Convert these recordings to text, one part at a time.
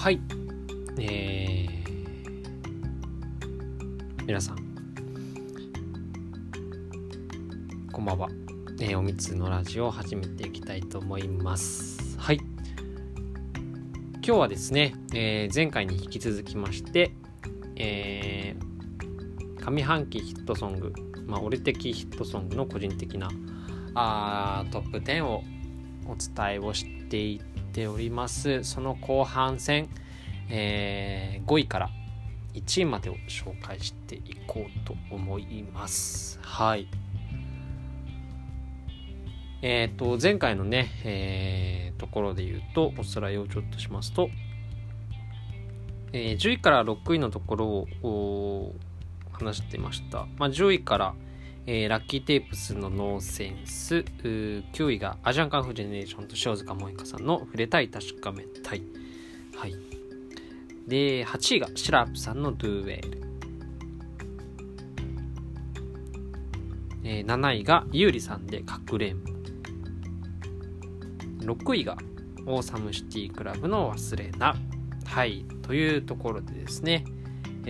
はい。えー、皆さん。こんばんは、えー、おみつのラジオを始めていきたいと思います。はい。今日はですね、えー、前回に引き続きましてえー、上半期ヒットソングまあ俺的ヒットソングの個人的なあトップ10をお伝えをしていております。その後半戦、えー、5位から1位までを紹介していこうと思います。はい。えっ、ー、と前回のね、えー、ところで言うとおさらいをちょっとしますと、えー、10位から6位のところを話してました、まあ、10位から「えー、 LUCKY TAPES の Nonsense、9位が ASIAN KUNG-FU GENERATION と塩塚モエカさんの触れたい確かめたい。はい。で、8位が SIRUPさんの Do Well。えー、7位が優里さんでかくれんぼ。6位が Awesome City Club の勿忘。はい。というところでですね、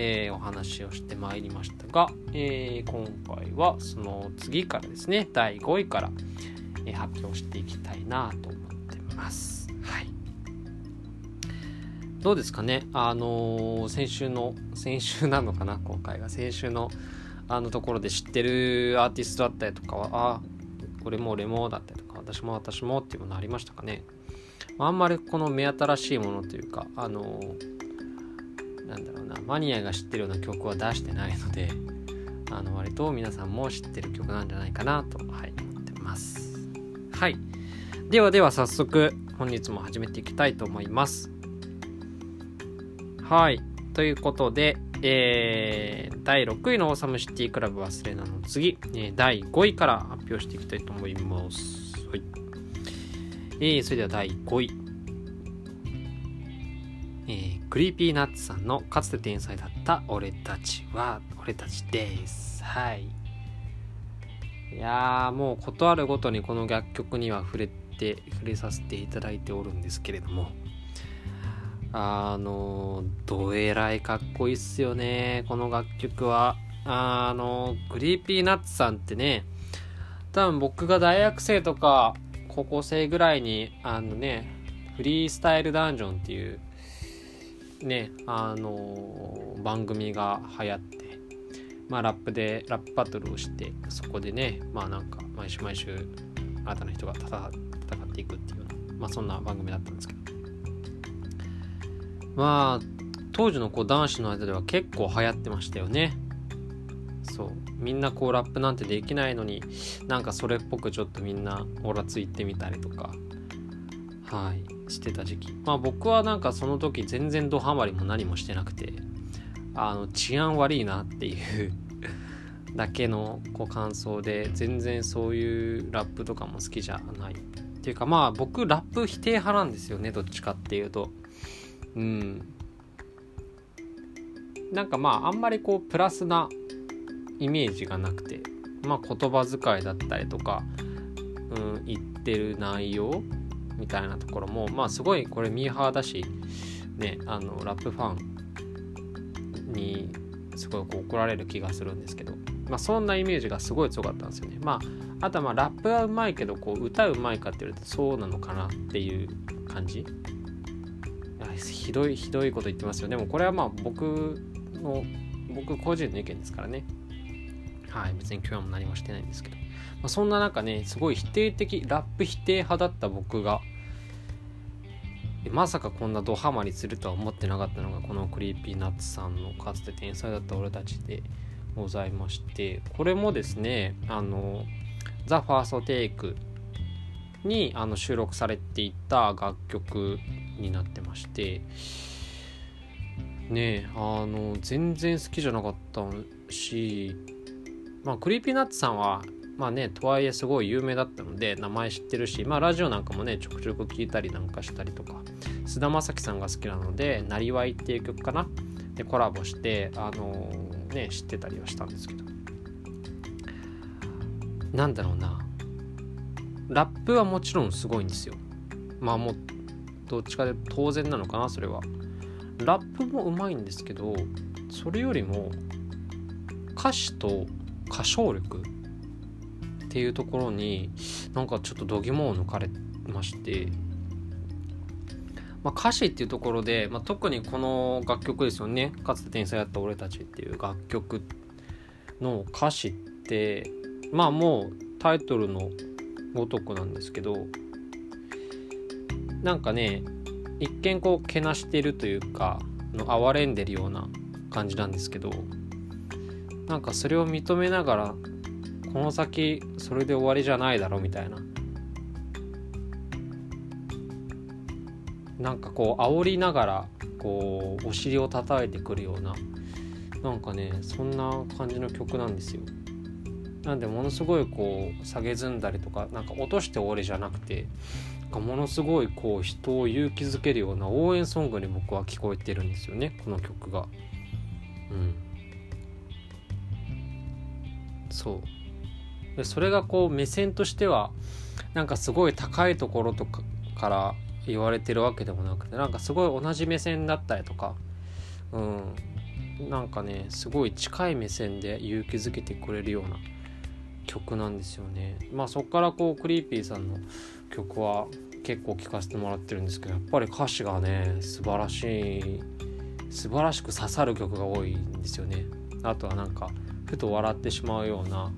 えー、お話をしてまいりましたが、えー、今回はその次からですね第5位から、えー、発表していきたいなと思ってます。はい、どうですかね？あの先週の先週なのかな？今回が先週のあのところで知ってるアーティストだったりとかはあ俺も俺もだったりとか私も私もっていうものありましたかね？あんまりこの目新しいものというかあのなんだろうなマニアが知ってるような曲は出してないのであの割と皆さんも知ってる曲なんじゃないかなと、はい、思ってます。はい。ではでは早速本日も始めていきたいと思います。はい。ということで、えー、第6位のオーサムシティクラブ忘れなの次、え、第5位から発表していきたいと思います。はい。えー、それでは第5位。えー、 Creepy Nutsさんのかつて天才だった俺たちは俺たちです。はい。いやーもうことあるごとにこの楽曲には触れて、触れさせていただいておるんですけれども、あの、どえらいかっこいいっすよね、この楽曲は。あの、 Creepy Nutsさんってね、多分僕が大学生とか高校生ぐらいに、あのね、フリースタイルダンジョンっていうねあの番組が流行ってまあラップでラップバトルをしてそこでねまあなんか毎週毎週新たな人が戦っていくっていうようなまあそんな番組だったんですけど。まあ当時のこう男子の間では結構流行ってましたよね。そう。みんなこうラップなんてできないのになんかそれっぽくちょっとみんなオラついてみたりとか。はいしてた時期。まあ僕はなんかその時全然ドハマりも何もしてなくてあの治安悪いなっていうだけのこう感想で全然そういうラップとかも好きじゃないっていうかまあ僕ラップ否定派なんですよねどっちかっていうと。うん。なんかまああんまりこうプラスなイメージがなくてまあ言葉遣いだったりとか、うん、言ってる内容みたいなところもまあすごいこれミーハーだしねあのラップファンにすごいこう怒られる気がするんですけどまあそんなイメージがすごい強かったんですよね。まああとはまあラップはうまいけどこう歌うまいかって言われるとそうなのかなっていう感じ。ひどいひどいこと言ってますよ。でもこれはまあ僕の僕個人の意見ですからね。はい別に今日も何もしてないんですけど、まあ、そんな中ねすごい否定的ラップ否定派だった僕がまさかこんなドハマりするとは思ってなかったのがこの Creepy Nutsさんのかつて天才だった俺たちでございましてこれもですねあの「THE FIRST TAKE にあの収録されていた楽曲になってましてねあの全然好きじゃなかったしまあ Creepy Nutsさんはまあねとはいえすごい有名だったので名前知ってるしまあラジオなんかもねちょくちょく聞いたりなんかしたりとか菅田将暉さんが好きなので「なりわい」っていう曲かな。でコラボしてあのー、ね知ってたりはしたんですけど。なんだろうな。ラップはもちろんすごいんですよ。まあもうどっちかで当然なのかなそれは。ラップもうまいんですけどそれよりも歌詞と歌唱力っていうところになんかちょっと度肝を抜かれまして、まあ、歌詞っていうところで、まあ、特にこの楽曲ですよね。かつて天才だった俺たちっていう楽曲の歌詞ってまあもうタイトルのごとくなんですけどなんかね一見こうけなしてるというかの哀れんでるような感じなんですけどなんかそれを認めながらこの先それで終わりじゃないだろみたいな。なんかこう煽りながらこうお尻を叩いてくるような。なんかねそんな感じの曲なんですよ。なんでものすごいこう下げずんだりとかなんか落として終わりじゃなくてものすごいこう人を勇気づけるような応援ソングに僕は聞こえてるんですよねこの曲が。うん。そう。でそれがこう目線としてはなんかすごい高いところとかから言われてるわけでもなくてなんかすごい同じ目線だったりとかうんなんかねすごい近い目線で勇気づけてくれるような曲なんですよね。まあそっからこうクリーピーさんの曲は結構聴かせてもらってるんですけどやっぱり歌詞がね素晴らしい素晴らしく刺さる曲が多いんですよね。あとはなんかふと笑ってしまうような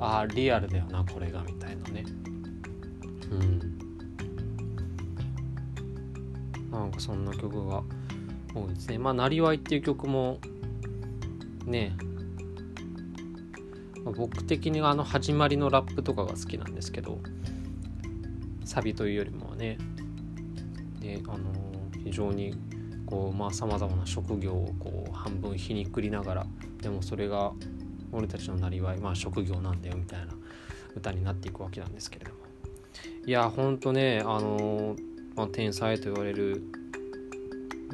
ああリアルだよなこれがみたいなね。うん。なんかそんな曲が多いですね。まあ「なりわい」っていう曲もね僕的にあの始まりのラップとかが好きなんですけどサビというよりもね。であの非常にこうまあさまざまな職業をこう半分皮肉りながらでもそれが俺たちのなりわいまあ職業なんだよみたいな歌になっていくわけなんですけれども。いやほんとねあの、まあ、天才と言われる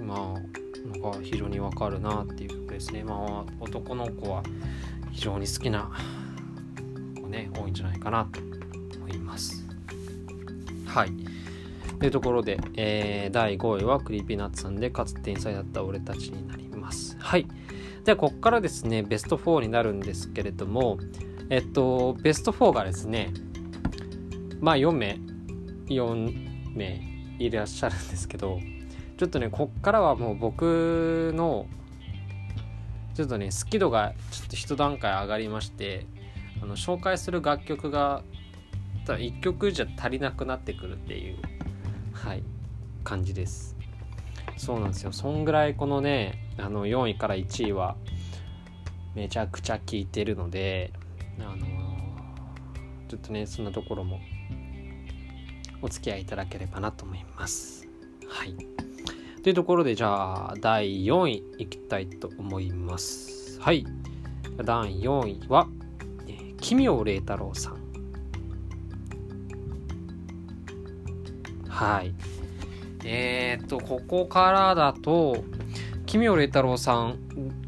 まあのが非常にわかるなっていう曲ですね。まあ男の子は非常に好きな子ね多いんじゃないかなと思います。はい。というところで、えー、第5位は Creepy Nutsさんでかつて天才だった俺たちになります。はい。ではここからですねベスト4になるんですけれどもえっとベスト4がですねまあ4名4名いらっしゃるんですけどちょっとねこっからはもう僕のちょっとね好き度がちょっと一段階上がりましてあの紹介する楽曲が1曲じゃ足りなくなってくるっていうはい感じです。そうなんですよ。そんぐらいこのねあの4位から1位はめちゃくちゃ聴いてるのであのちょっとねそんなところもお付き合いいただければなと思います。はい。というところでじゃあ第4位いきたいと思います。はい。第4位は奇妙麗太郎さん。はい。えー、っとここからだと奇妙麗太郎さん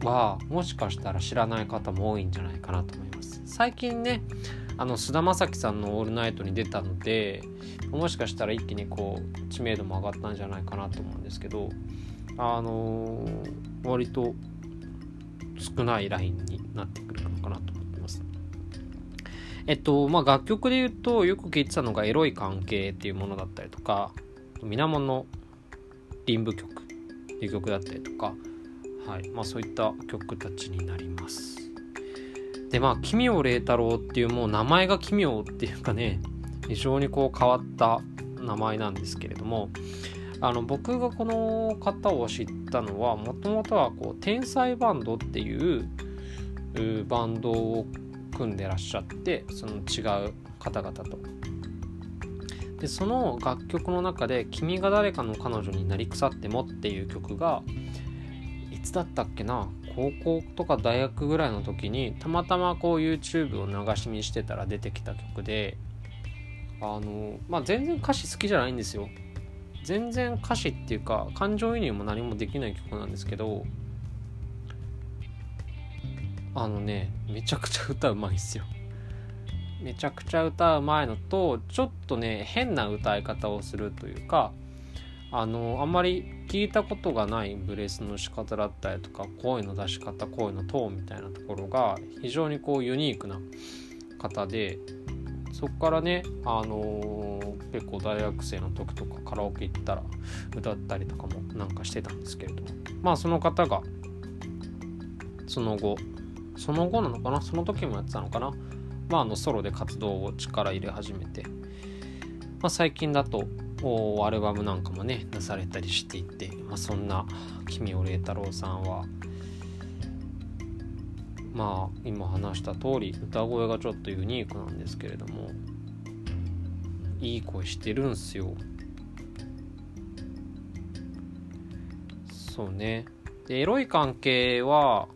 はもしかしたら知らない方も多いんじゃないかなと思います最近ねあの菅田将暉さんの「オールナイト」に出たのでもしかしたら一気にこう知名度も上がったんじゃないかなと思うんですけどあのー、割と少ないラインになってくるのかなと思ってます。えっとまあ楽曲で言うとよく聴いてたのが「エロい関係」っていうものだったりとか「水面の臨舞曲」っていう曲だったりとか、はいまあ、そういった曲たちになります。でまあ奇妙麗太郎っていうもう名前が奇妙っていうかね非常にこう変わった名前なんですけれどもあの僕がこの方を知ったのはもともとはこう天才バンドっていうバンドを組んでらっしゃってその違う方々と。でその楽曲の中で「君が誰かの彼女になり腐っても」っていう曲がいつだったっけな高校とか大学ぐらいの時にたまたまこう YouTube を流し見してたら出てきた曲であのまあ全然歌詞好きじゃないんですよ。全然歌詞っていうか感情移入も何もできない曲なんですけどあのねめちゃくちゃ歌うまいんですよ。めちゃくちゃ歌うまいのとちょっとね変な歌い方をするというかあのあんまり聞いたことがないブレスの仕方だったりとか声の出し方声のトーンみたいなところが非常にこうユニークな方でそこからね、あのー、結構大学生の時とかカラオケ行ったら歌ったりとかもなんかしてたんですけれども。まあその方がその後その後なのかな？その時もやってたのかな？まああのソロで活動を力入れ始めて、まあ、最近だとアルバムなんかもね出されたりしていて、まあ、そんな君を礼太郎さんはまあ今話した通り歌声がちょっとユニークなんですけれどもいい声してるんすよ。そうね。でエロい関係は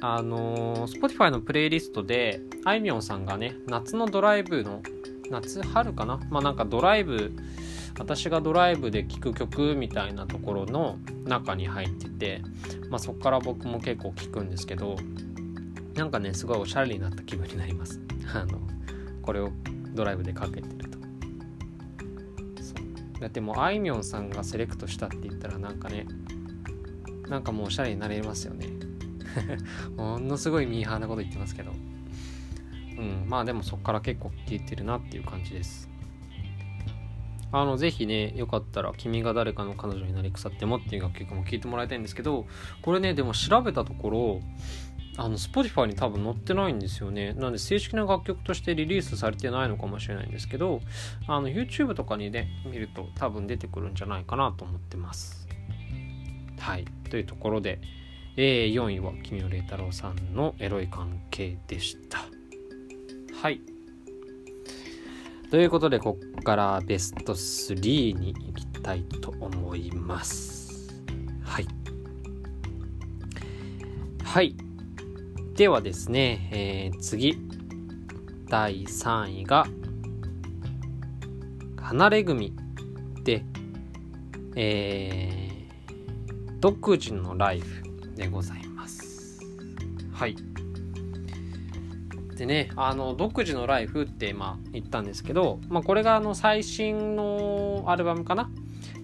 あのー、Spotify のプレイリストであいみょんさんがね夏のドライブの夏春かな？まあなんかドライブ私がドライブで聴く曲みたいなところの中に入ってて、まあ、そこから僕も結構聴くんですけどなんかねすごいおしゃれになった気分になります。あのこれをドライブでかけてると。だってもうあいみょんさんがセレクトしたって言ったらなんかねなんかもうおしゃれになれますよね。ものすごいミーハーなこと言ってますけどうんまあでもそっから結構聴いてるなっていう感じですあの、ぜひね、よかったら、君が誰かの彼女になり腐ってもっていう楽曲も聴いてもらいたいんですけど、これね、でも調べたところ、あの、Spotify に多分載ってないんですよね。なので、正式な楽曲としてリリースされてないのかもしれないんですけど、あの、YouTube とかにね、見ると多分出てくるんじゃないかなと思ってます。はい。というところで、えー、4位は、君の礼太郎さんのエロい関係でした。はい。ということで、こっからベスト3に行きたいと思います。はい。はい。ではですね、えー、次。第3位が、離れ組で、えー、独自のライフでございます。はい。でねあの独自のライフってまあ言ったんですけど、まあ、これがあの最新のアルバムかな？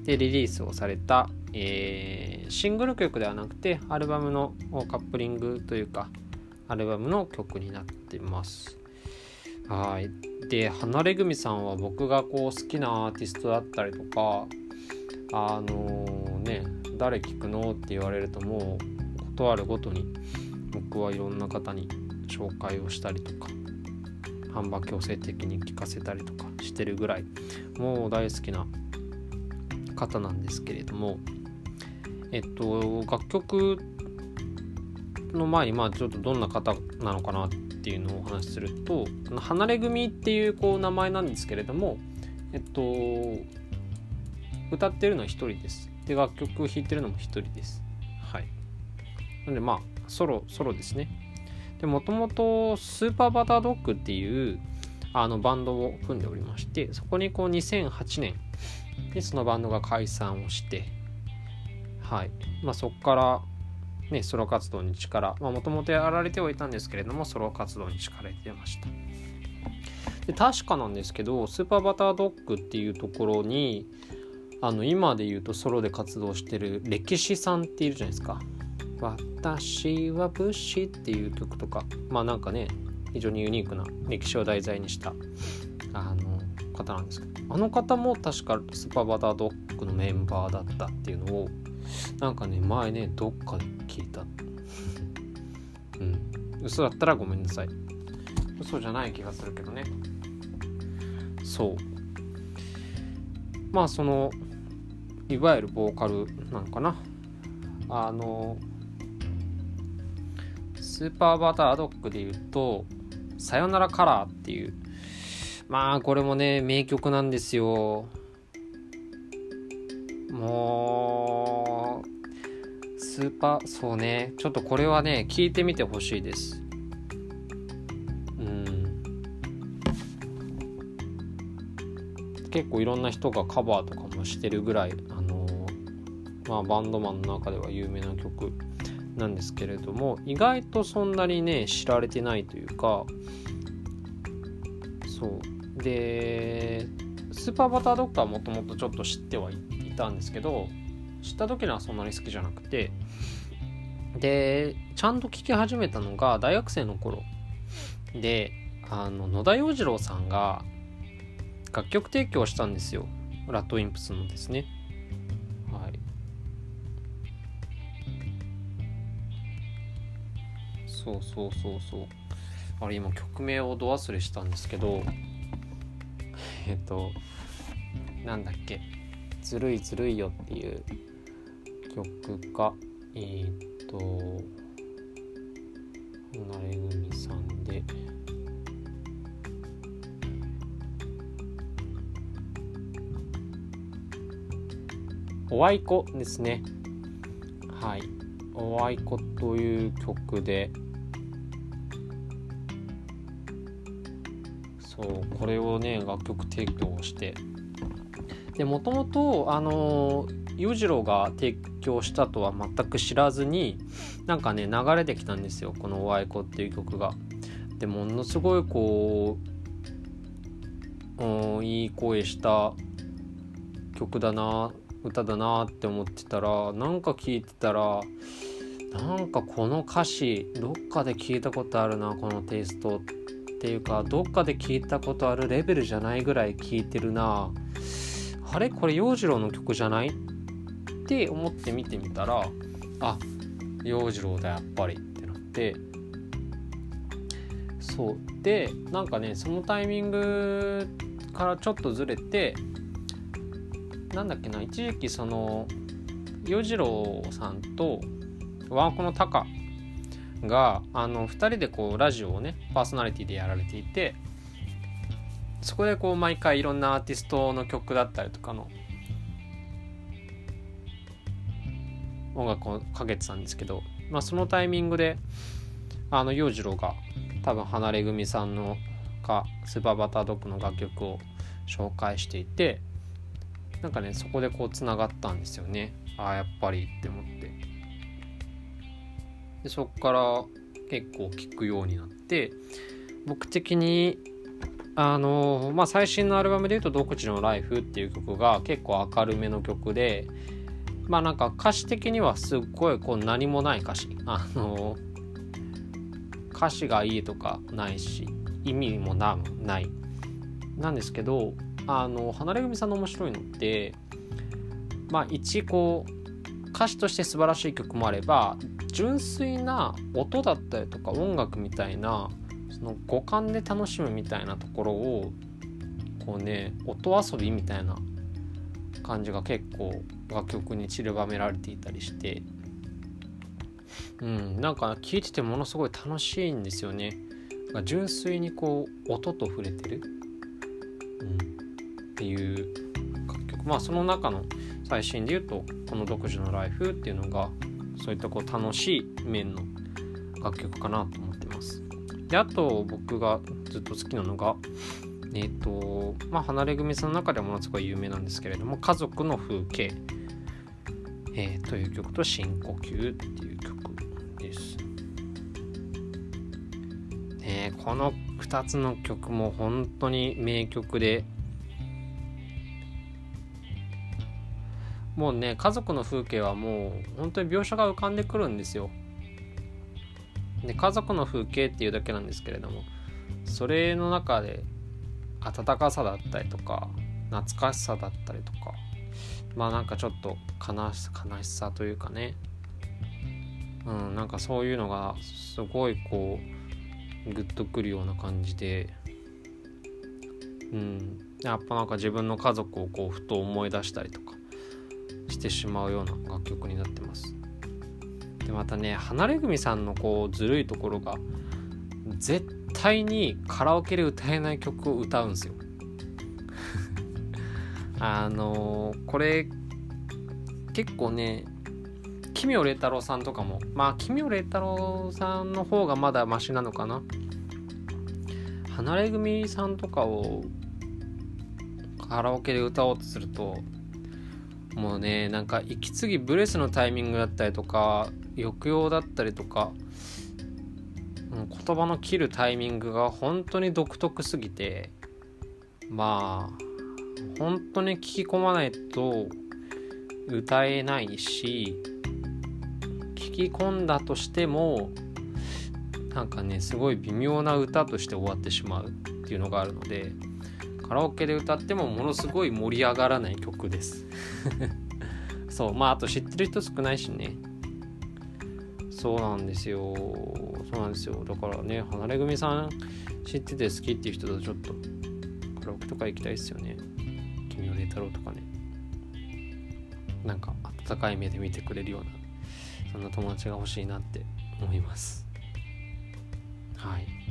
でリリースをされた、えー、シングル曲ではなくてアルバムのカップリングというかアルバムの曲になってますはいで離れ組さんは僕がこう好きなアーティストだったりとかあのー、ね誰聴くの？って言われるともう断るごとに僕はいろんな方に紹介をしたりとか販売強制的に聞かせたりとかしてるぐらいもう大好きな方なんですけれどもえっと楽曲の前にまあちょっとどんな方なのかなっていうのをお話しすると「離れ組」っていうこう名前なんですけれどもえっと歌ってるのは一人です。で楽曲を弾いてるのも一人です。なんでまあソロソロですね。でもともとスーパーバタードッグっていうあのバンドを組んでおりましてそこにこう2008年でそのバンドが解散をしてはい。まあそこからねソロ活動に力もともとやられてはいたんですけれどもソロ活動に力入れてました。で確かなんですけどスーパーバタードッグっていうところにあの今で言うとソロで活動してる歴史さんっているじゃないですか。私は武士っていう曲とか、まあなんかね、非常にユニークな歴史を題材にしたあの方なんですけど、あの方も確かスーパーバタードッグのメンバーだったっていうのを、なんかね、前ね、どっかで聞いた。うん。嘘だったらごめんなさい。嘘じゃない気がするけどね。そう。まあその、いわゆるボーカルなのかな。あの、スーパーバターアドッグで言うと、さよならカラーっていう、まあこれもね、名曲なんですよ。もう、スーパー、そうね、ちょっとこれはね、聞いてみてほしいです。うん。結構いろんな人がカバーとかもしてるぐらい、あのまあバンドマンの中では有名な曲なんですけれども意外とそんなにね知られてないというかそう。でスーパーバタードッグはもともとちょっと知ってはいたんですけど知った時にはそんなに好きじゃなくてでちゃんと聴き始めたのが大学生の頃。であの野田洋次郎さんが楽曲提供したんですよ。ラッドウィンプスのですね。そうそうそうそう。あれ今曲名をど忘れしたんですけどえっとなんだっけ「ずるいずるいよ」っていう曲がえ、っと離れ組さんで。おあいこですね。はい。おあいこという曲で。そうこれをね楽曲提供してでもともとあの裕次郎が提供したとは全く知らずになんかね流れてきたんですよこの「おあいこ」っていう曲が。でものすごいこういい声した曲だな歌だなって思ってたらなんか聞いてたらなんかこの歌詞どっかで聞いたことあるなこのテイストってていうかどっかで聞いたことあるレベルじゃないぐらい聞いてるな。あれ？これ洋次郎の曲じゃない？って思って見てみたらあ洋次郎だやっぱり。ってなって。そう。でなんかねそのタイミングからちょっとずれてなんだっけな一時期その洋次郎さんとワンコのタカがあの2人でこうラジオをねパーソナリティでやられていてそこでこう毎回いろんなアーティストの曲だったりとかの音楽をかけてたんですけど、まあ、そのタイミングであの洋次郎が多分離れ組さんのかスーパーバタードッグの楽曲を紹介していてなんかねそこでこうつながったんですよね。ああやっぱりって思って。でそっから結構聴くようになって僕的にあのまあ最新のアルバムで言うと「独自のライフ」っていう曲が結構明るめの曲でまあなんか歌詞的にはすっごいこう何もない歌詞。あの歌詞がいいとかないし意味もない。なんですけどあの離れ組さんの面白いのってまあ一こう歌詞として素晴らしい曲もあれば純粋な音だったりとか音楽みたいなその五感で楽しむみたいなところをこうね音遊びみたいな感じが結構楽曲に散りばめられていたりして。うんなんか聴いててものすごい楽しいんですよね。純粋にこう音と触れてる、うん、っていう楽曲。まあその中の最新で言うとこの「独自のライフ」っていうのがそういったこう楽しい面の楽曲かなと思ってますであと僕がずっと好きなのがえっ、ー、とまあ離れ組さんの中でものすごい有名なんですけれども「家族の風景」えー、という曲と「深呼吸」っていう曲です。ねこの2つの曲も本当に名曲でもうね家族の風景はもう本当に描写が浮かんでくるんですよ。で家族の風景っていうだけなんですけれどもそれの中で温かさだったりとか懐かしさだったりとかまあなんかちょっと悲し悲しさというかね。うんなんかそういうのがすごいこうグッとくるような感じでうん。やっぱなんか自分の家族をこうふと思い出したりとか。してしまうような楽曲になってます。でまたね離れ組さんのこうずるいところが絶対にカラオケで歌えない曲を歌うんですよ。あのー、これ結構ね奇妙麗太郎さんとかもまあ奇妙麗太郎さんの方がまだマシなのかな。離れ組さんとかをカラオケで歌おうとするともうねなんか息継ぎブレスのタイミングだったりとか抑揚だったりとか言葉の切るタイミングが本当に独特すぎてまあ本当に聞き込まないと歌えないし聞き込んだとしてもなんかねすごい微妙な歌として終わってしまうっていうのがあるのでカラオケで歌ってもものすごい盛り上がらない曲です。そうまああと知ってる人少ないしね。そうなんですよ。そうなんですよ。だからね離れ組さん知ってて好きっていう人とちょっとカラオケとか行きたいですよね。君を礼太郎とかね。なんか温かい目で見てくれるようなそんな友達が欲しいなって思います。はい。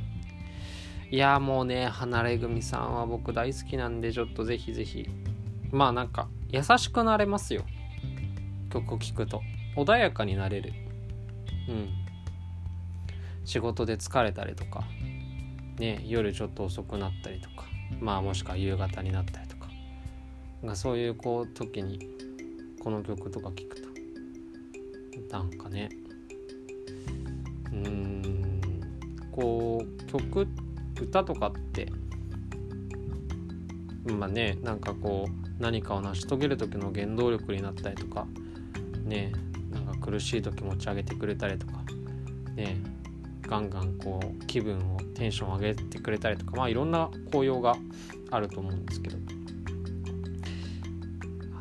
いやもうね離れ組さんは僕大好きなんでちょっとぜひぜひ。まあなんか優しくなれますよ。曲を聴くと。穏やかになれる。うん。仕事で疲れたりとか。ね夜ちょっと遅くなったりとか。まあもしくは夕方になったりとか。がそういうこう時にこの曲とか聴くと。なんかね。うーん。こう曲って歌とかってまあねなんかこう何かを成し遂げる時の原動力になったりとかねなんか苦しい時持ち上げてくれたりとかねガンガンこう気分をテンション上げてくれたりとかまあいろんな効用があると思うんですけど。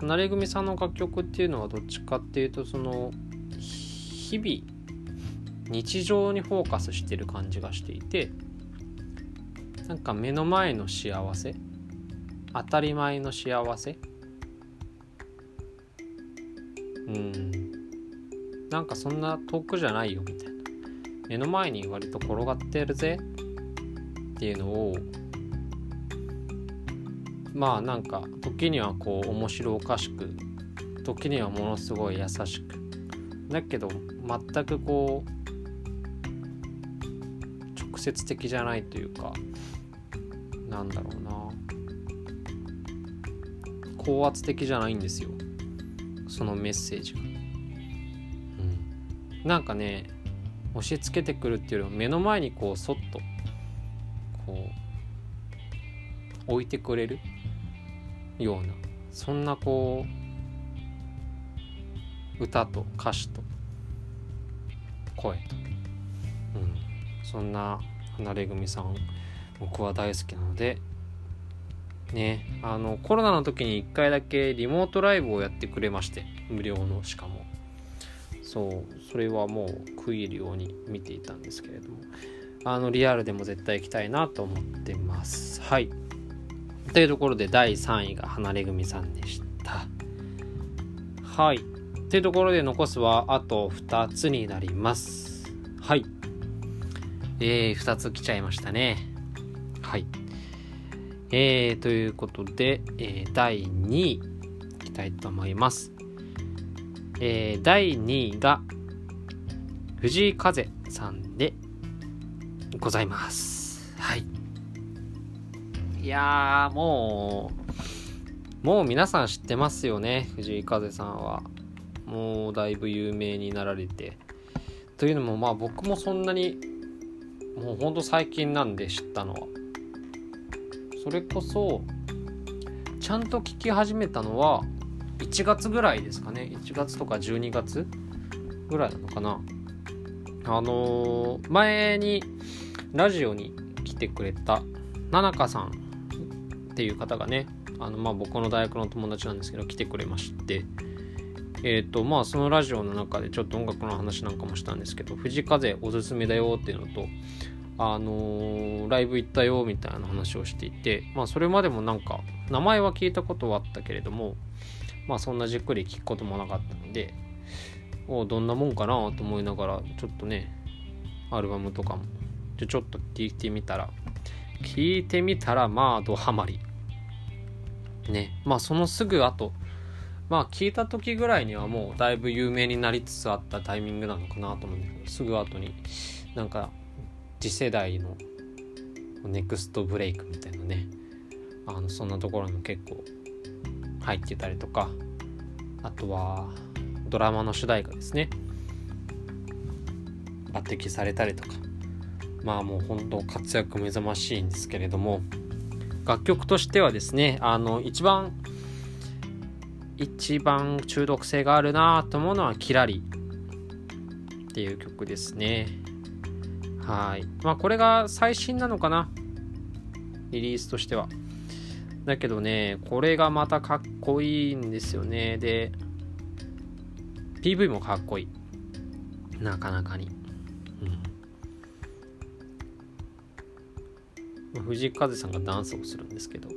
離れ組さんの楽曲っていうのはどっちかっていうとその日々日常にフォーカスしてる感じがしていてなんか目の前の幸せ？当たり前の幸せ？うん。なんかそんな遠くじゃないよみたいな。目の前に割と転がってるぜ。っていうのをまあなんか時にはこう面白おかしく時にはものすごい優しく。だけど全くこう直接的じゃないというかなんだろうな。高圧的じゃないんですよ。そのメッセージが、うん、なんかね押し付けてくるっていうよりも目の前にこうそっとこう置いてくれるようなそんなこう歌と歌詞と声と、うん、そんな離れ組さん僕は大好きなのでねあのコロナの時に1回だけリモートライブをやってくれまして無料のしかも。そうそれはもう食い入るように見ていたんですけれども。あのリアルでも絶対行きたいなと思ってます。はい。というところで第3位が離れ組さんでした。はい。というところで残すはあと2つになります。はい。えー、2つ来ちゃいましたね。はい。えー、ということで、えー、第2位いきたいと思います。えー、第2位が藤井風さんでございます。はい。いやもうもう皆さん知ってますよね藤井風さんは。もうだいぶ有名になられて。というのもまあ僕もそんなにもうほんと最近なんで知ったのは。それこそちゃんと聞き始めたのは1月ぐらいですかね。1月とか12月ぐらいなのかな。あのー、前にラジオに来てくれたななかさんっていう方がねあのまあ僕の大学の友達なんですけど来てくれましてえっ、ー、とまあそのラジオの中でちょっと音楽の話なんかもしたんですけど藤風おすすめだよっていうのとあのー、ライブ行ったよみたいな話をしていてまあそれまでもなんか名前は聞いたことはあったけれどもまあそんなじっくり聞くこともなかったのでおどんなもんかなと思いながらちょっとねアルバムとかも。ちょちょっと聞いてみたら聞いてみたらまあドハマり。ね。まあそのすぐ後まあ聞いた時ぐらいにはもうだいぶ有名になりつつあったタイミングなのかなと思うんだけどすぐ後になんか次世代のネクストブレイクみたいなね。あのそんなところも結構入ってたりとか。あとはドラマの主題歌ですね。抜擢されたりとか。まあもう本当活躍目覚ましいんですけれども。楽曲としてはですねあの一番一番中毒性があるなと思うのは「キラリ」っていう曲ですね。はい。まあこれが最新なのかな？リリースとしては。だけどねこれがまたかっこいいんですよね。で PV もかっこいい。なかなかに。うん。藤井風さんがダンスをするんですけど。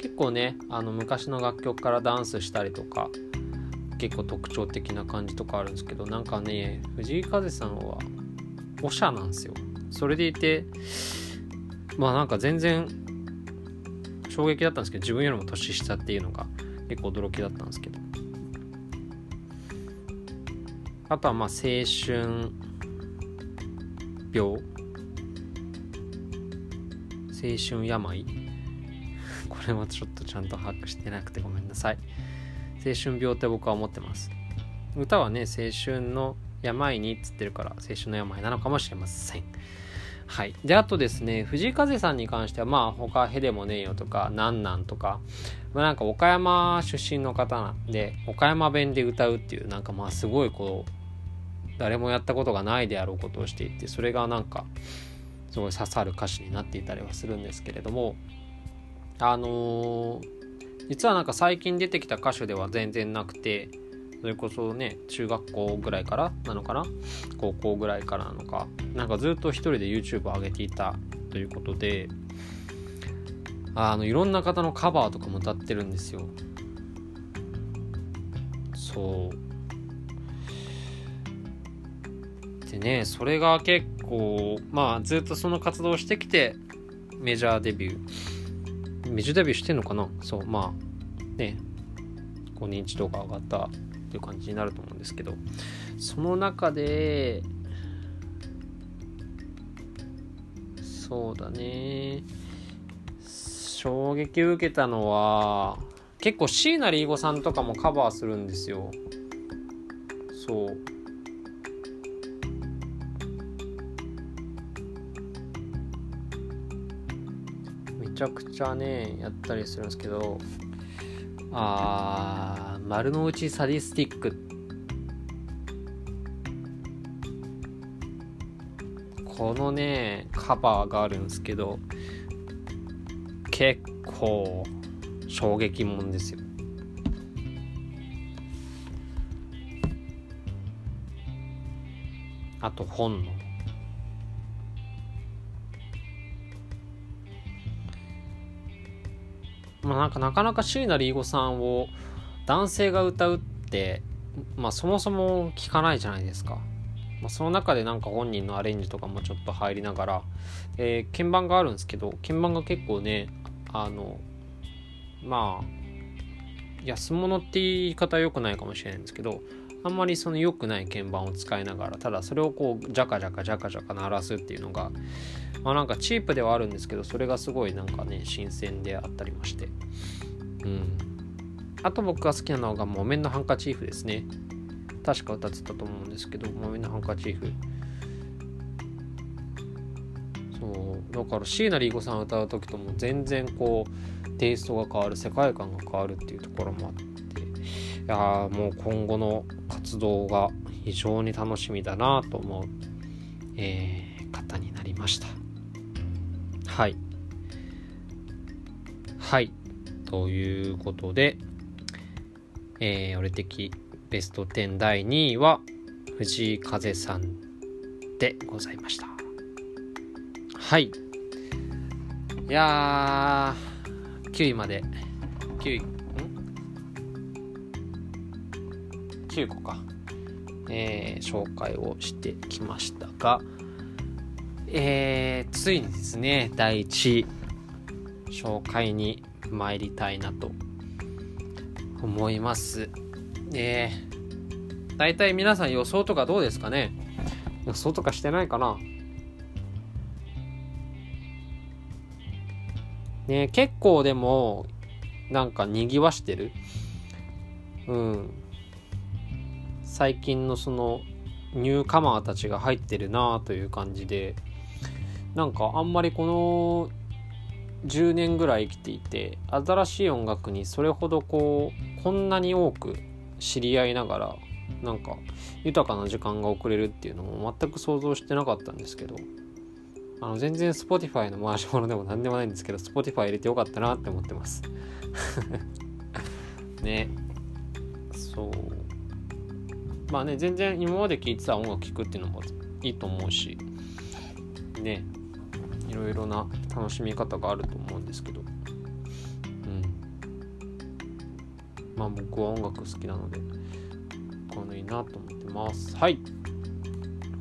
結構ねあの昔の楽曲からダンスしたりとか結構特徴的な感じとかあるんですけどなんかね藤井風さんはおしゃなんですよ。それでいてまあなんか全然衝撃だったんですけど自分よりも年下っていうのが結構驚きだったんですけど。あとはまあ青春病。青春病。これはちょっとちゃんと把握してなくてごめんなさい。青春病って僕は思ってます。歌はね青春の病にっつってるから青春の病なのかもしれません。はい。で、あとですね、藤井風さんに関しては、まあ、他、へでもねえよとか、なんなんとか、まあ、なんか岡山出身の方なんで、岡山弁で歌うっていう、なんかまあ、すごいこう、誰もやったことがないであろうことをしていて、それがなんか、すごい刺さる歌詞になっていたりはするんですけれども、あのー、実はなんか最近出てきた歌手では全然なくて、それこそね中学校ぐらいからなのかな？高校ぐらいからなのか。なんかずっと一人で YouTube を上げていたということであのいろんな方のカバーとかも歌ってるんですよ。そう。でねそれが結構まあずっとその活動をしてきてメジャーデビュー。メジャーデビューしてんのかな？そうまあねこう認知度が上がった。っていう感じになると思うんですけどその中でそうだね。衝撃を受けたのは結構椎名林檎さんとかもカバーするんですよ。そう。めちゃくちゃねやったりするんですけどあー丸の内サディスティック。このねカバーがあるんですけど結構衝撃もんですよ。あと本の。まあ、なんかなかなか椎名林檎さんを男性が歌うって、まあ、そもそも聞かないじゃないですか。まあ、その中でなんか本人のアレンジとかもちょっと入りながら、えー、鍵盤があるんですけど鍵盤が結構ねあのまあ安物って言い方は良くないかもしれないんですけどあんまりその良くない鍵盤を使いながらただそれをこうジャカジャカジャカジャカ鳴らすっていうのがまあなんかチープではあるんですけどそれがすごいなんかね新鮮であったりまして。うん。あと僕が好きなのが木綿のハンカチーフですね。確か歌ってたと思うんですけど木綿のハンカチーフ。そう。だから椎名林檎さん歌う時とも全然こうテイストが変わる世界観が変わるっていうところもあって。いやもう今後の活動が非常に楽しみだなと思う、えー、方になりました。はい。はい。ということで、えー、俺的ベスト10第2位は藤井風さんでございました。はい。いやー、9位まで、9位、ん ?9 個か。えー、紹介をしてきましたが、えー、ついにですね、第1位、紹介に参りたいなと思います。えー、大体皆さん予想とかどうですかね？予想とかしてないかな？ね結構でも、なんか賑わしてる？うん。最近のその、ニューカマーたちが入ってるなという感じで、なんかあんまりこの10年ぐらい生きていて新しい音楽にそれほどこうこんなに多く知り合いながらなんか豊かな時間が送れるっていうのも全く想像してなかったんですけどあの全然 Spotify の回し物でも何でもないんですけど Spotify 入れてよかったなって思ってます。ね。そう。まあね全然今まで聴いてた音楽聴くっていうのもいいと思うし。ね。いろいろな楽しみ方があると思うんですけど。うん。まあ僕は音楽好きなのでこのいいなと思ってます。はい。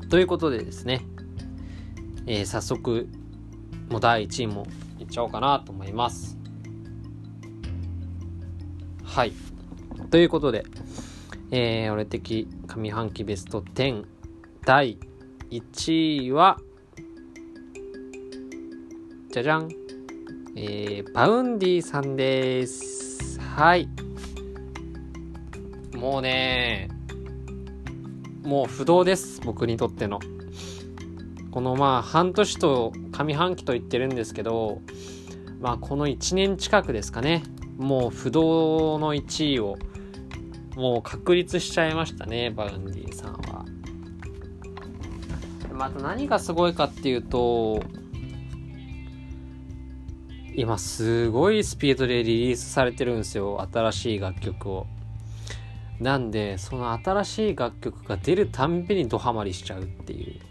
ということでですね、えー、早速もう第1位もいっちゃおうかなと思います。はい。ということで、えー、俺的上半期ベスト10第1位はじゃじゃん。えー、 Vaundyさんです。はい。もうねもう不動です。僕にとっての。このまあ半年と上半期と言ってるんですけどまあこの1年近くですかね。もう不動の1位をもう確立しちゃいましたね Vaundy さんは。また何がすごいかっていうと今すごいスピードでリリースされてるんですよ新しい楽曲を。なんでその新しい楽曲が出るたんびにドハマりしちゃうっていう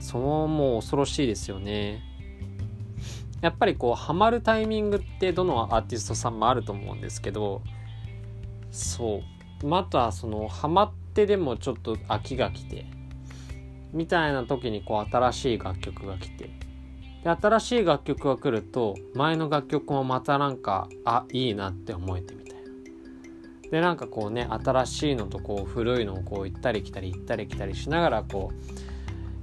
そのもう恐ろしいですよね。やっぱりこうハマるタイミングってどのアーティストさんもあると思うんですけどそうまたそのハマってでもちょっと飽きが来てみたいな時にこう新しい楽曲が来てで新しい楽曲が来ると前の楽曲もまたなんかあいいなって思えてみたいなでなんかこうね新しいのとこう古いのをこう行ったり来たり行ったり来たりしながらこ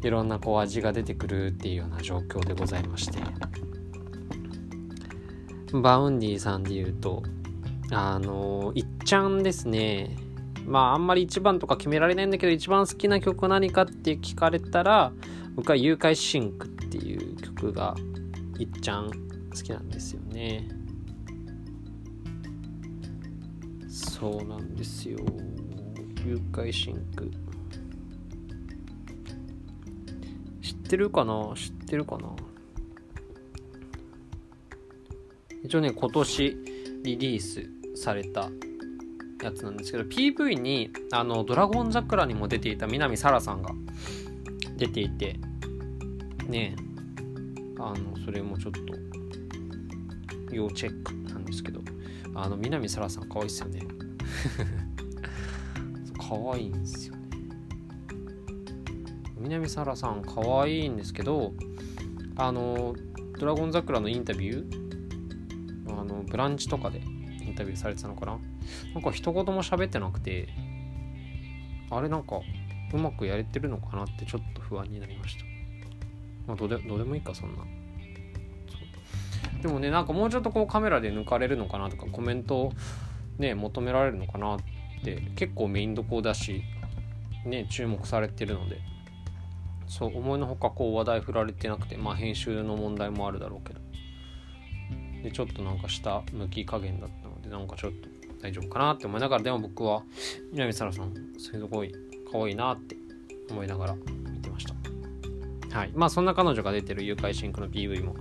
ういろんなこう味が出てくるっていうような状況でございまして Vaundy さんで言うと、あの、いっちゃんですね。まあ、あんまり一番とか決められないんだけど、一番好きな曲何かって聞かれたら、僕は誘拐シンクっていうが、いっちゃん好きなんですよね。そうなんですよ。誘拐シンク。知ってるかな？知ってるかな？一応ね、今年リリースされたやつなんですけど、PV に、あの、ドラゴン桜にも出ていた南沙羅さんが出ていて、ねえあの、それもちょっと、要チェックなんですけど、あの、南沙羅さん可愛いっすよね。可愛いんですよね。南沙羅さん可愛いんですけど、あの、ドラゴン桜のインタビュー？あのブランチとかでインタビューされてたのかな？なんか一言も喋ってなくてあれなんかうまくやれてるのかなってちょっと不安になりましたまあどうでどうでもいいかそんな。でもねなんかもうちょっとこうカメラで抜かれるのかなとかコメントね求められるのかなって結構メインどこだしね注目されてるので。そう思いのほかこう話題振られてなくてまあ編集の問題もあるだろうけど。でちょっとなんか下向き加減だったのでなんかちょっと大丈夫かなって思いながらでも僕は南沙羅さんすごい可愛いなって思いながらはい。まあそんな彼女が出てる誘拐シンクの PV も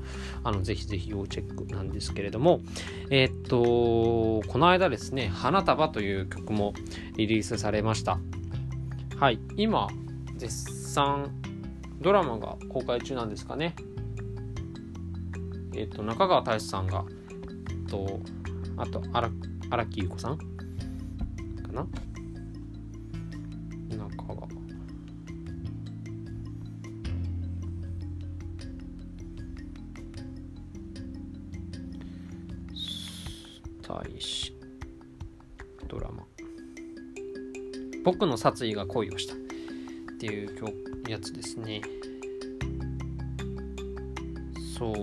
あのぜひぜひ要チェックなんですけれどもえー、っとこの間ですね「花束」という曲もリリースされました。はい。今絶賛ドラマが公開中なんですかね。えっ、と、中川大志さんが、えっと、あと、荒木優子さんかな。僕の殺意が恋をした」っていうやつですね。そう。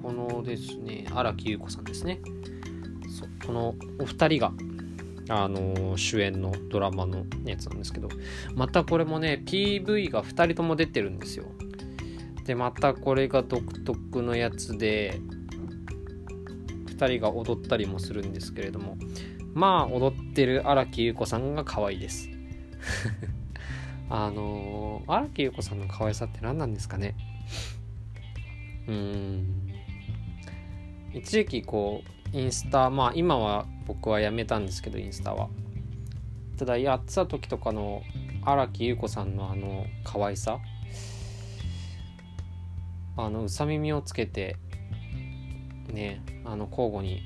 このですね荒木優子さんですね。そうこのお二人があの主演のドラマのやつなんですけどまたこれもね PV が2人とも出てるんですよ。でまたこれが独特のやつで2 2人が踊ったりもするんですけれども。まあ踊ってる荒木優子さんが可愛いです。あの荒木優子さんの可愛さって何なんですかね。うん。一時期こうインスタまあ今は僕はやめたんですけどインスタは。ただやってた時とかの荒木優子さんのあの可愛さ。あのうさ耳をつけてねあの交互に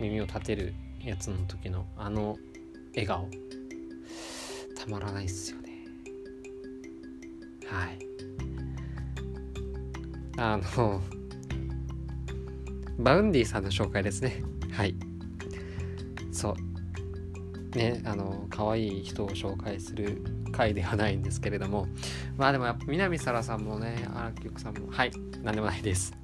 耳を立てるやつの時のあの笑顔。たまらないっすよね。はい。あの Vaundy さんの紹介ですね。はい。そう。ねあの可愛い人を紹介する回ではないんですけれども。まあでもやっぱ南沙良さんもね荒木さんもはい何でもないです。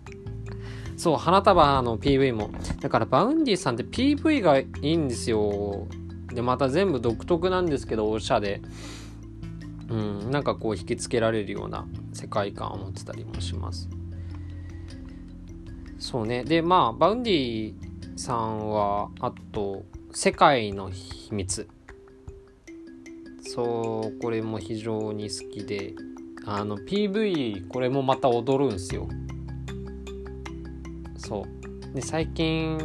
そう花束の PV も。だから Vaundy さんって PV がいいんですよ。でまた全部独特なんですけどおしゃれうんなんかこう引きつけられるような世界観を持ってたりもします。そうね。でまあ Vaundy さんはあと「世界の秘密」そうこれも非常に好きで。あの PV これもまた踊るんすよ。そう。で最近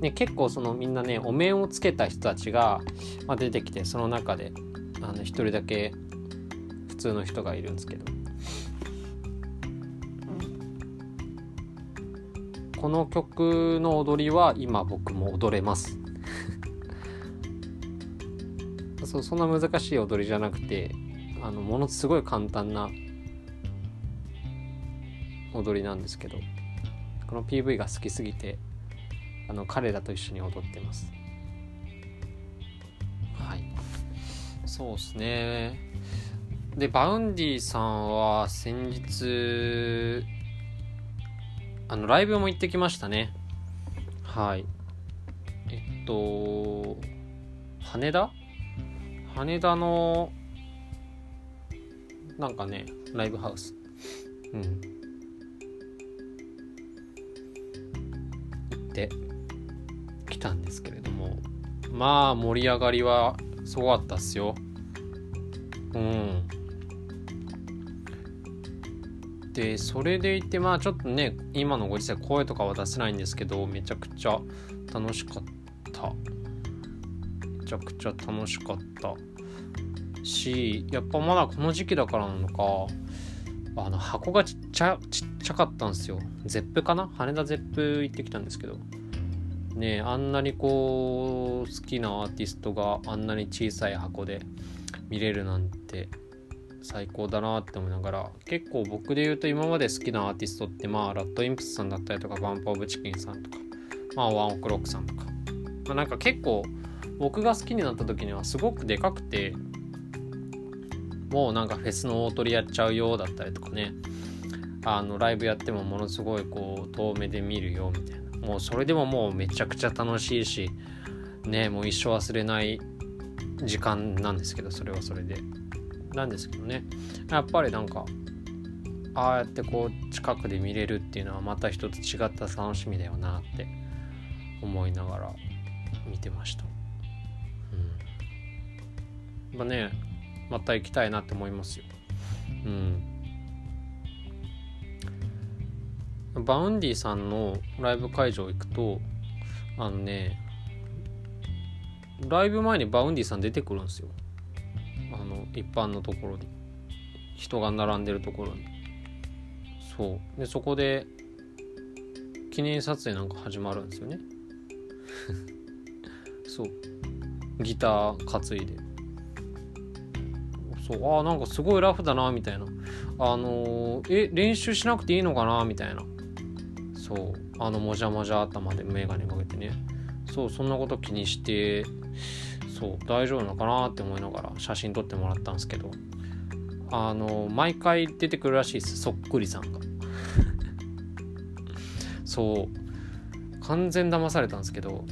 ね結構そのみんなねお面をつけた人たちが、まあ、出てきてその中であの一人だけ普通の人がいるんですけど。この曲の踊りは今僕も踊れます。そうそんな難しい踊りじゃなくてあのものすごい簡単な踊りなんですけどこの PV が好きすぎてあの彼らと一緒に踊ってます。はい。そうですね。で Vaundy さんは先日あのライブも行ってきましたね。はい。えっと羽田？羽田のなんかねライブハウス。うん。てきたんですけれどもまあ盛り上がりはすごかったっすよ。うん。でそれでいてまあちょっとね今のご時世声とかは出せないんですけどめちゃくちゃ楽しかった。めちゃくちゃ楽しかった。しやっぱまだこの時期だからなのかあの箱がちっちゃちっちゃかったんですよ。ゼップかな？羽田ゼップ行ってきたんですけど。ねあんなにこう好きなアーティストがあんなに小さい箱で見れるなんて最高だなって思いながら結構僕で言うと今まで好きなアーティストってまあラッドインプスさんだったりとかバンプオブチキンさんとかまあワンオクロックさんとか、まあ、なんか結構僕が好きになった時にはすごくでかくてもうなんかフェスの大トリやっちゃうよだったりとかね。あのライブやってもものすごいこう遠目で見るよみたいな。もうそれでももうめちゃくちゃ楽しいしねもう一生忘れない時間なんですけどそれはそれで。なんですけどね。やっぱりなんかああやってこう近くで見れるっていうのはまた一つ違った楽しみだよなって思いながら見てました。うん。まあねまた行きたいなって思いますよ。うん。 Vaundy さんのライブ会場行くとあのねライブ前に Vaundy さん出てくるんですよ。あの一般のところに。人が並んでるところに。そう。でそこで記念撮影なんか始まるんですよね。そう。ギター担いで。そうああなんかすごいラフだなみたいな。あのー、え練習しなくていいのかなみたいな。そうあのもじゃもじゃ頭で眼鏡かけてね。そうそんなこと気にしてそう大丈夫なのかなって思いながら写真撮ってもらったんですけど。あの毎回出てくるらしいですそっくりさんが。そう完全騙されたんですけど。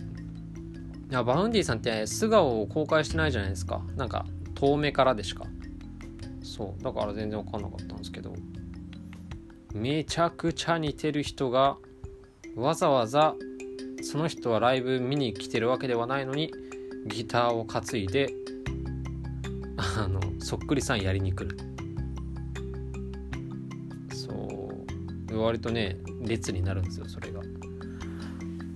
いや Vaundy さんって素顔を公開してないじゃないですか。なんか遠目からでしか。そう。だから全然分かんなかったんですけど。めちゃくちゃ似てる人がわざわざその人はライブ見に来てるわけではないのにギターを担いであのそっくりさんやりに来る。そう。割とね列になるんですよそれが。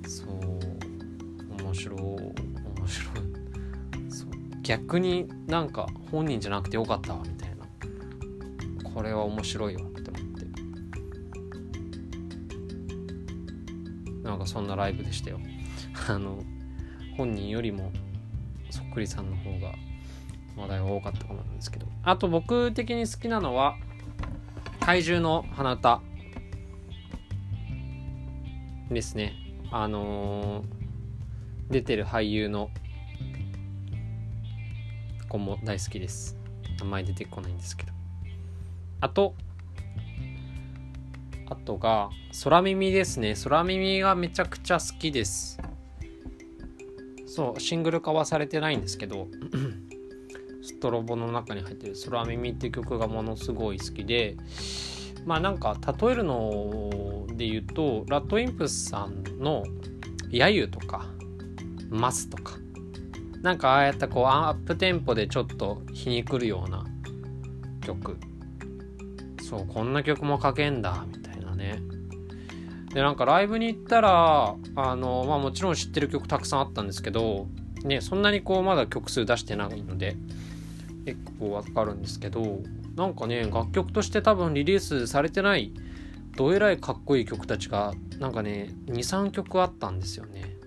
そう。面白い。面白い。そう。逆になんか本人じゃなくてよかったみたいな。これは面白いわって思って。なんかそんなライブでしたよ。あの本人よりもそっくりさんの方が話題が多かったかもなんですけど。あと僕的に好きなのは怪獣の花歌。ですね。あのー、出てる俳優の子も大好きです。名前出てこないんですけど。あとあとが空耳ですね。空耳がめちゃくちゃ好きです。そうシングル化はされてないんですけど ストロボの中に入ってる「空耳」って曲がものすごい好きで。まあなんか例えるので言うとラッドインプスさんの「やゆ」とか「マス」とか。なんかああやったこうアップテンポでちょっと皮肉るような曲。そうこんな曲も書けんだみたいなね。でなんかライブに行ったらあのまあもちろん知ってる曲たくさんあったんですけどねそんなにこうまだ曲数出してないので結構わかるんですけどなんかね楽曲として多分リリースされてないどえらいかっこいい曲たちがなんかね23曲あったんですよね。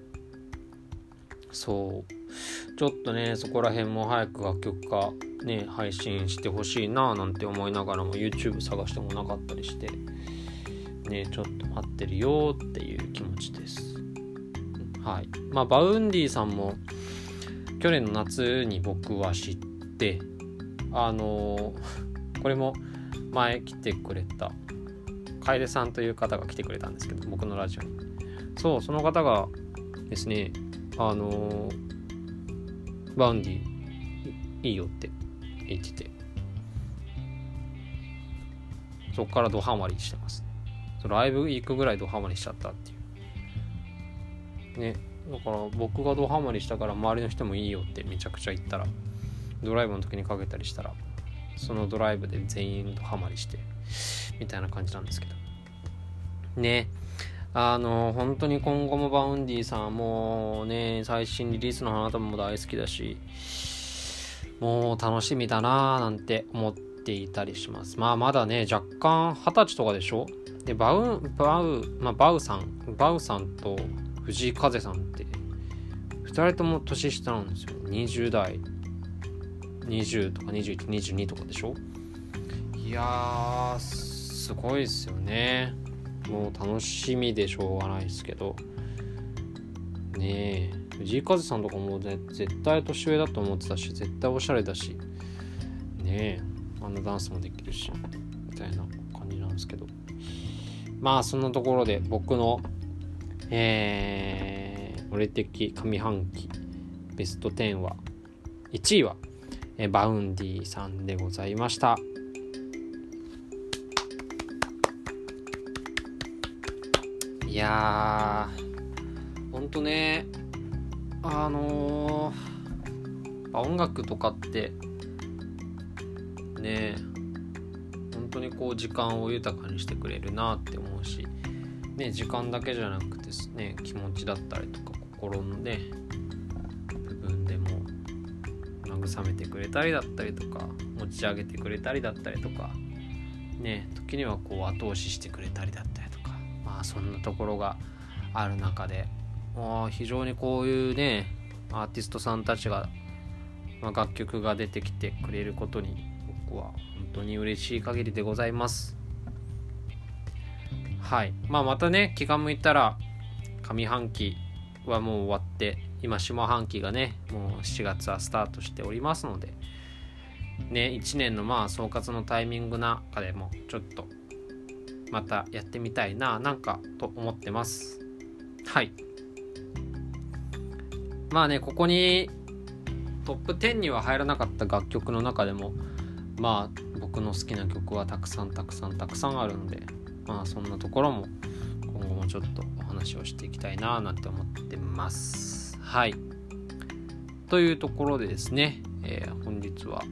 そう。ちょっとねそこら辺も早く楽曲化ね配信してほしいななんて思いながらも YouTube 探してもなかったりしてねちょっと待ってるよっていう気持ちです。はい。まあ Vaundy さんも去年の夏に僕は知ってあのこれも前来てくれた楓さんという方が来てくれたんですけど僕のラジオに。そうその方がですねあのバンディいいよって言ってて。そっからドハマりしてます。そライブ行くぐらいドハマりしちゃったっていう。ね。だから僕がドハマりしたから周りの人もいいよってめちゃくちゃ言ったら。ドライブの時にかけたりしたらそのドライブで全員とハマりしてみたいな感じなんですけど。ね。あの本当に今後も Vaundy さんもうね最新リリースの花束も大好きだしもう楽しみだなーなんて思っていたりします。まあまだね若干二十歳とかでしょ？でバウバウ、まあ、バウさんバウさんと藤井風さんって2人とも年下なんですよ。20代。20とか2122とかでしょ？いやーすごいですよね。もう楽しみでしょうがないですけど。ねえ。藤井風さんとかも絶対年上だと思ってたし絶対おしゃれだし。ねえ。あんなダンスもできるしみたいな感じなんですけど。まあそんなところで僕のえー、俺的上半期ベスト10は1位はえ Vaundy さんでございました。いやーほんとねあのー、音楽とかってね本当にこう時間を豊かにしてくれるなって思うしね時間だけじゃなくてですね気持ちだったりとか心のね部分でも慰めてくれたりだったりとか持ち上げてくれたりだったりとかね時にはこう後押ししてくれたりだったりまあそんなところがある中で非常にこういうねアーティストさんたちが、まあ、楽曲が出てきてくれることに僕は本当に嬉しい限りでございます。はい。まあまたね気が向いたら上半期はもう終わって今下半期がねもう7月はスタートしておりますのでね1年のまあ総括のタイミングなんかでもちょっとまたやってみたいななんかと思ってます。はい。まあねここにトップ10には入らなかった楽曲の中でもまあ僕の好きな曲はたくさんたくさんたくさんあるんでまあそんなところも今後もちょっとお話をしていきたいななんて思ってます。はい。というところでですね、えー、本日はこ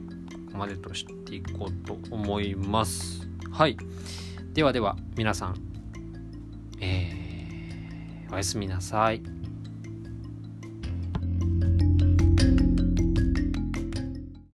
こまでとしていこうと思います。はい。ではでは皆さん、えー、おやすみなさい。